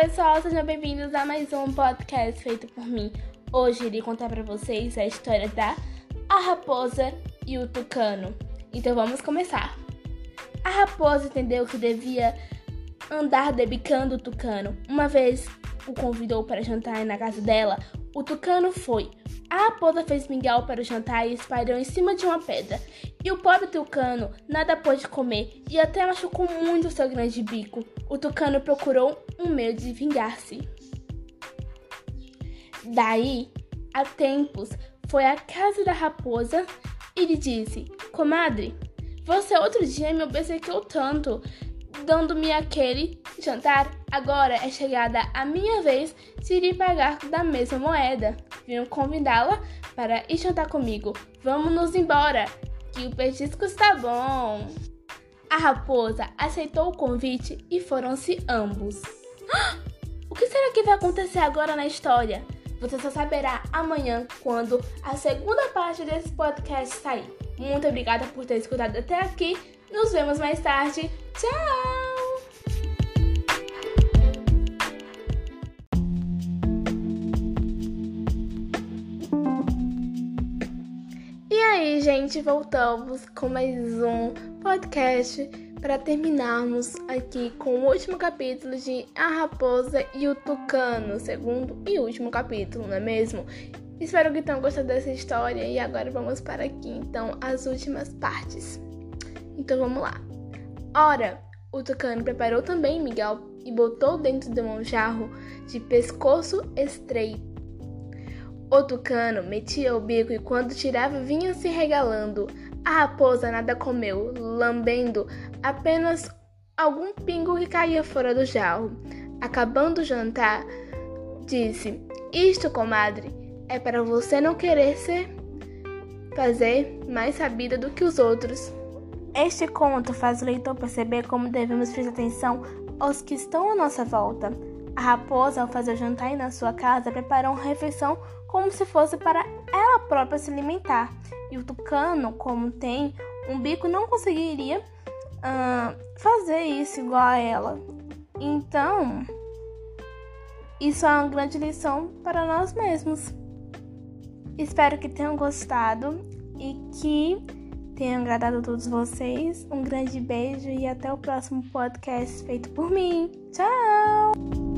pessoal, sejam bem-vindos a mais um podcast feito por mim. Hoje irei contar para vocês a história da A Raposa e o Tucano. Então vamos começar. A raposa entendeu que devia andar debicando o tucano. Uma vez o convidou para jantar na casa dela, o tucano foi. A raposa fez mingau para o jantar e espalhou em cima de uma pedra. E o pobre tucano nada pôde comer e até machucou muito seu grande bico. O tucano procurou um meio de vingar-se. Daí, há tempos, foi à casa da raposa e lhe disse: Comadre, você outro dia me obsequiou tanto, dando-me aquele jantar. Agora é chegada a minha vez de lhe pagar da mesma moeda. Venho convidá-la para ir jantar comigo. Vamos nos embora, que o petisco está bom. A raposa aceitou o convite e foram-se ambos. O que será que vai acontecer agora na história? Você só saberá amanhã quando a segunda parte desse podcast sair. Muito obrigada por ter escutado até aqui. Nos vemos mais tarde. Tchau! E aí, gente, voltamos com mais um podcast para terminarmos aqui com o último capítulo de A Raposa e o Tucano, segundo e último capítulo, não é mesmo? Espero que tenham gostado dessa história e agora vamos para aqui, então, as últimas partes. Então vamos lá. Ora, o tucano preparou também Miguel e botou dentro de um jarro de pescoço estreito. O tucano metia o bico e quando tirava vinha se regalando. A raposa nada comeu, lambendo apenas algum pingo que caía fora do jarro. Acabando o jantar, disse: Isto, comadre, é para você não querer ser fazer mais sabida do que os outros. Este conto faz o leitor perceber como devemos prestar atenção aos que estão à nossa volta. A raposa, ao fazer o jantar na sua casa, preparou uma refeição como se fosse para ela própria se alimentar. E o tucano, como tem um bico, não conseguiria uh, fazer isso igual a ela. Então, isso é uma grande lição para nós mesmos. Espero que tenham gostado e que tenham agradado a todos vocês. Um grande beijo e até o próximo podcast feito por mim. Tchau!